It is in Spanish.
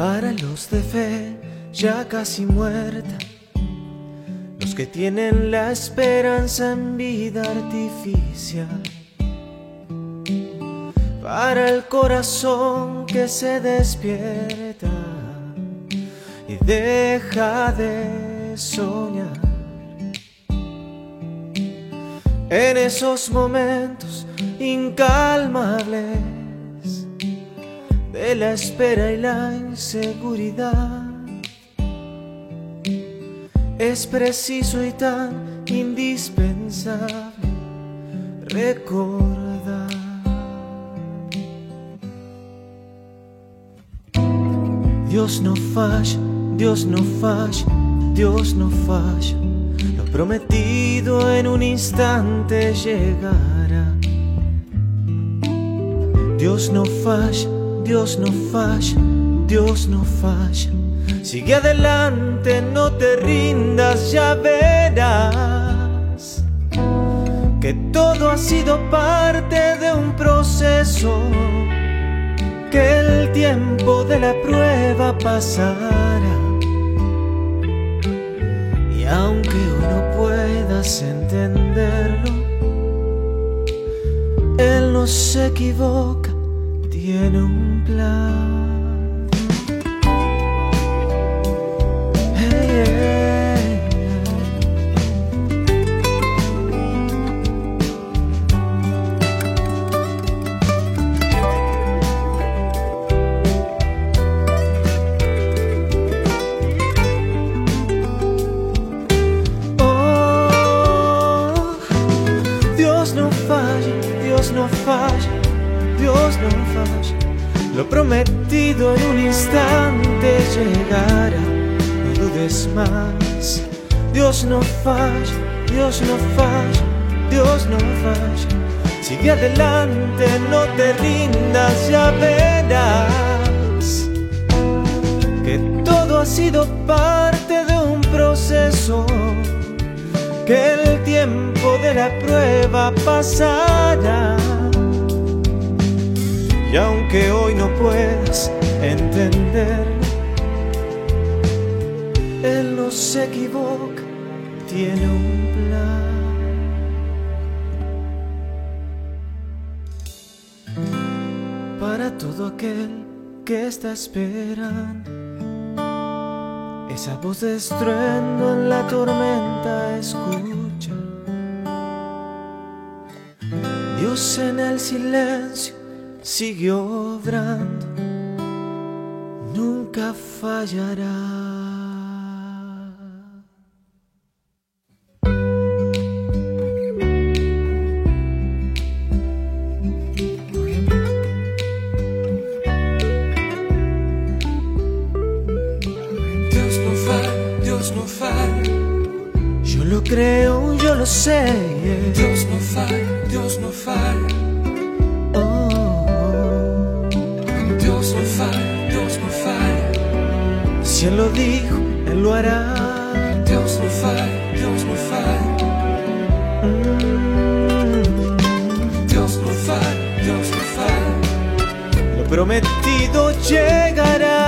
Soldados de fe ya casi muerta, los que tienen la esperanza en vida artificial. Para el corazón que se despierta y deja de soñar. En esos momentos incalmables la espera y la inseguridad. Es preciso y tan indispensable recordar. Dios no falla, Dios no falla, Dios no falla. Lo prometido en un instante llegará. Dios no falla, Dios no falla, Dios no falla. Sigue adelante, no te rindas, ya verás que todo ha sido parte de un proceso, que el tiempo de la prueba pasará. Y aunque hoy no puedas entenderlo, Él no se equivoca, tiene un plan. Hey, yeah. Oh, Dios no falla, Dios no Lo prometido en un instante llegará, no dudes más. Dios no falla, Dios no falla, Dios no falla. Sigue adelante, no te rindas, ya verás que todo ha sido parte de un proceso, que el tiempo de la prueba pasará. Y aunque hoy no puedas entenderlo, Él no se equivoca, tiene un plan. Para todo aquel que está esperando esa voz de estruendo en la tormenta escucha. Dios en el silencio siguió obrando, nunca fallará. Dios no falla, Dios no falla, Yo lo creo, yo lo sé. Dios no falla, Dios no falla, Dios no falla, Dios no falla, si Él lo dijo, Él lo hará. Dios no falla, Dios no falla, Mm. Dios no falla, Dios no falla, Lo prometido llegará.